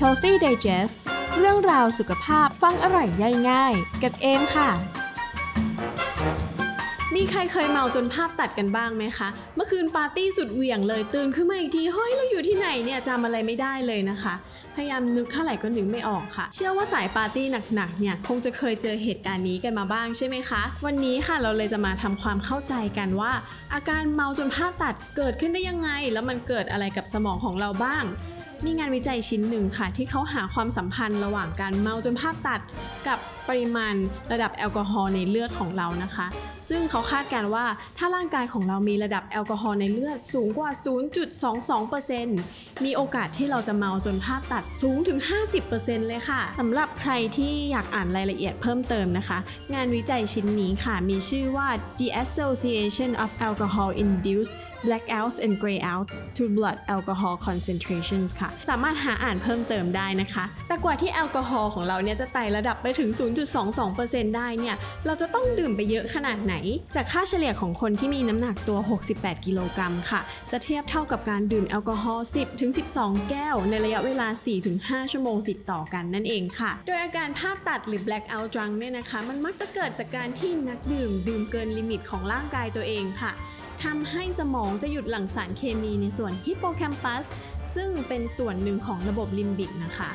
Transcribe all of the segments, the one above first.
Healthy Digest เรื่องราวสุขภาพฟังอร่อยย่อยง่าย กับเอมค่ะ มีใครเคยเมาจนภาพตัดกันบ้างไหมคะ เมื่อคืนปาร์ตี้สุดเหวี่ยงเลยตื่นขึ้นมาอีกที เฮ้ย เราอยู่ที่ไหนเนี่ยจำอะไรไม่ได้เลยนะคะ พยายามนึกเท่าไหร่ก็นึกไม่ออกค่ะ เชื่อว่าสายปาร์ตี้หนักๆเนี่ยคงจะเคยเจอเหตุการณ์นี้กันมาบ้างใช่ไหมคะ วันนี้ค่ะเราเลยจะมาทำความเข้าใจกันว่า อาการเมาจนภาพตัดเกิดขึ้นได้ยังไง แล้วมันเกิดอะไรกับสมองของเราบ้าง มีงานวิจัยชิ้นหนึ่งค่ะ ที่เขาหาความสัมพันธ์ระหว่างการเมาจนภาพตัดกับปริมาณระดับแอลกอฮอล์ในเลือดของเรานะคะ ซึ่งเขาคาดการณ์ว่าถ้าร่างกายของเรามีระดับแอลกอฮอล์ในเลือดสูงกว่า 0.22%มีโอกาสที่เราจะเมาจนภาพตัดสูงถึง 50%เลยค่ะสำหรับใครที่อยากอ่านรายละเอียดเพิ่มเติมนะคะ งานวิจัยชิ้นนี้ค่ะ มีชื่อว่า The Association of Alcohol-Induced Blackouts and Grayouts to Blood Alcohol Concentrations ค่ะสามารถหาอ่านเพิ่มเติมได้นะคะ แต่กว่าที่แอลกอฮอล์ของเราเนี่ยจะไต่ระดับไปถึง 0.22%ได้เนี่ย เราจะต้องดื่มไปเยอะขนาดไหน จากค่าเฉลี่ยของคนที่มีน้ำหนักตัว 68 กิโลกรัมค่ะ จะเทียบเท่ากับการดื่มแอลกอฮอล์ 10-12 แก้ว ในระยะเวลา 4-5 ชั่วโมงติดต่อกันนั่นเองค่ะ โดยอาการภาพตัดหรือ blackout drunk เนี่ยนะคะ มันมักจะเกิดจากการที่นักดื่มดื่มเกิน limit ของร่างกายตัวเองค่ะทำให้สมองจะหยุดหลั่งสารเคมีในส่วนฮิปโปแคมปัส ซึ่งเป็นส่วนหนึ่งของระบบลิมบิกนะคะ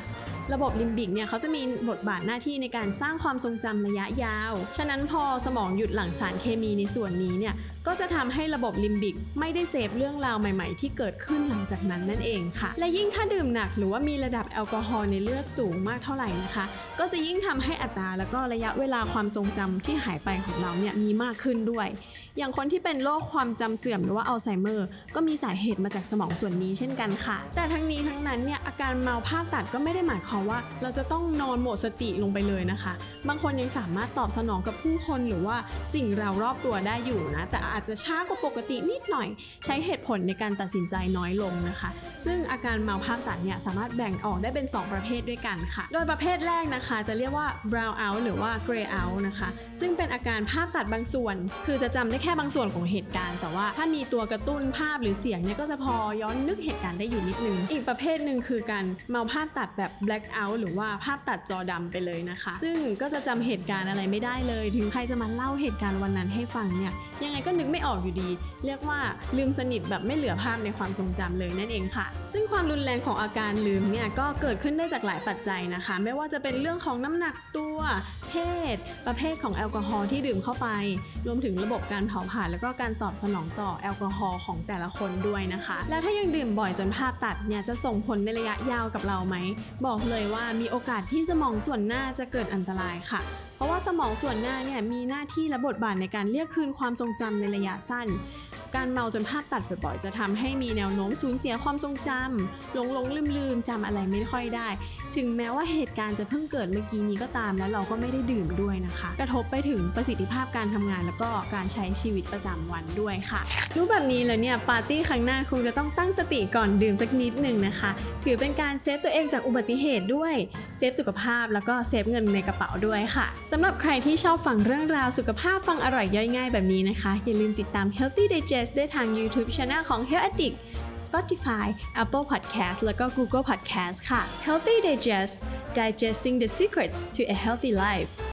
ระบบลิมบิกเนี่ยเขาจะมีบทบาทหน้าที่ในการสร้างความทรงจำระยะยาว ฉะนั้นพอสมองหยุดหลั่งสารเคมีในส่วนนี้เนี่ย ก็จะทำให้ระบบลิมบิกไม่ได้เสพเรื่องราวใหม่ๆ ที่เกิดขึ้นหลังจากนั้นนั่นเองค่ะ และยิ่งถ้าดื่มหนักหรือว่ามีระดับแอลกอฮอล์ในเลือดสูงมากเท่าไหร่นะคะ ก็จะยิ่งทำให้อัตราแล้วก็ระยะเวลาความทรงจำที่หายไปของเราเนี่ยมีมากขึ้นด้วย อย่างคนที่เป็นโรคความจำเสื่อมหรือว่าอัลไซเมอร์ ก็มีสาเหตุมาจากสมองส่วนนี้เช่นกันค่ะแต่ทั้งนี้ทั้งนั้นเนี่ยอาการเมาภาพตัดก็ไม่ได้หมายความว่า เราจะต้องนอนหมดสติลงไปเลยนะคะ บางคนยังสามารถตอบสนองกับผู้คนหรือว่าสิ่งเรารอบตัวได้อยู่นะ แต่อาจจะช้ากว่าปกตินิดหน่อย ใช้เหตุผลในการตัดสินใจน้อยลงนะคะ ซึ่งอาการเมาภาพตัดเนี่ยสามารถแบ่งออกได้เป็น 2 ประเภทด้วยกันค่ะ โดยประเภทแรกนะคะ จะเรียกว่า brown out หรือว่า gray out นะคะ ซึ่งเป็นอาการภาพตัดบางส่วน คือจะจำได้แค่บางส่วนของเหตุการณ์ แต่ว่าถ้ามีตัวกระตุ้นภาพหรือเสียงเนี่ยก็จะพอย้อนนึกเหตุการณ์ได้อยู่นิดนึง อีกประเภทหนึ่งคือการเมาภาพตัดแบบ black out หรือว่าภาพตัดจอดำไปเลยนะคะ ซึ่งก็จะจำเหตุการณ์อะไรไม่ได้เลย ถึงใครจะมาเล่าเหตุการณ์วันนั้นให้ฟังเนี่ยยังไงก็นึกไม่ออกอยู่ดี เรียกว่าลืมสนิทแบบไม่เหลือภาพในความทรงจำเลยนั่นเองค่ะ ซึ่งความรุนแรงของอาการลืมเนี่ยก็เกิดขึ้นได้จากหลายปัจจัยนะคะ ไม่ว่าจะเป็นเรื่องของน้ำหนักตัว เพศ ประเภทของแอลกอฮอล์ที่ดื่มเข้าไป รวมถึงระบบการเผาผลาญแล้วก็การตอบสนองต่อแอลกอฮอล์ของแต่ละคนด้วยนะคะ แล้วถ้ายังดื่มบ่อยจนภาพตัดเนี่ยจะส่งผลในระยะยาวกับเราไหม บอกเลยว่ามีโอกาสที่สมองส่วนหน้าจะเกิดอันตรายค่ะเพราะว่าสมองส่วนหน้าเนี่ยมีหน้าที่และบทบาทในการเรียกคืนความทรงจำในระยะสั้น การเมาจนภาพตัดบ่อยๆ จะทำให้มีแนวโน้มสูญเสียความทรงจำหลงหลงลืมลืมจำอะไรไม่ค่อยได้ ถึงแม้ว่าเหตุการณ์จะเพิ่งเกิดเมื่อกี้นี้ก็ตามแล้วเราก็ไม่ได้ดื่มด้วยนะคะ กระทบไปถึงประสิทธิภาพการทำงานแล้วก็การใช้ชีวิตประจำวันด้วยค่ะ รู้แบบนี้แล้วเนี่ยปาร์ตี้ครั้งหน้าคงจะต้องตั้งสติก่อนดื่มสักนิดหนึ่งนะคะ ถือเป็นการ save ตัวเองจากอุบัติเหตุด้วย save สุขภาพแล้วก็ save เงินในกระเป๋าด้วยค่ะสำหรับใครที่ชอบฟังเรื่องราวสุขภาพฟังอร่อยย่อยง่ายแบบนี้นะคะอย่าลืมติดตาม Healthy Digest Case ได้ทาง YouTube Channel ของ Health Addict Spotify Apple Podcast แล้วก็ Google Podcast ค่ะ Healthy Digest Digesting the Secrets to a Healthy Life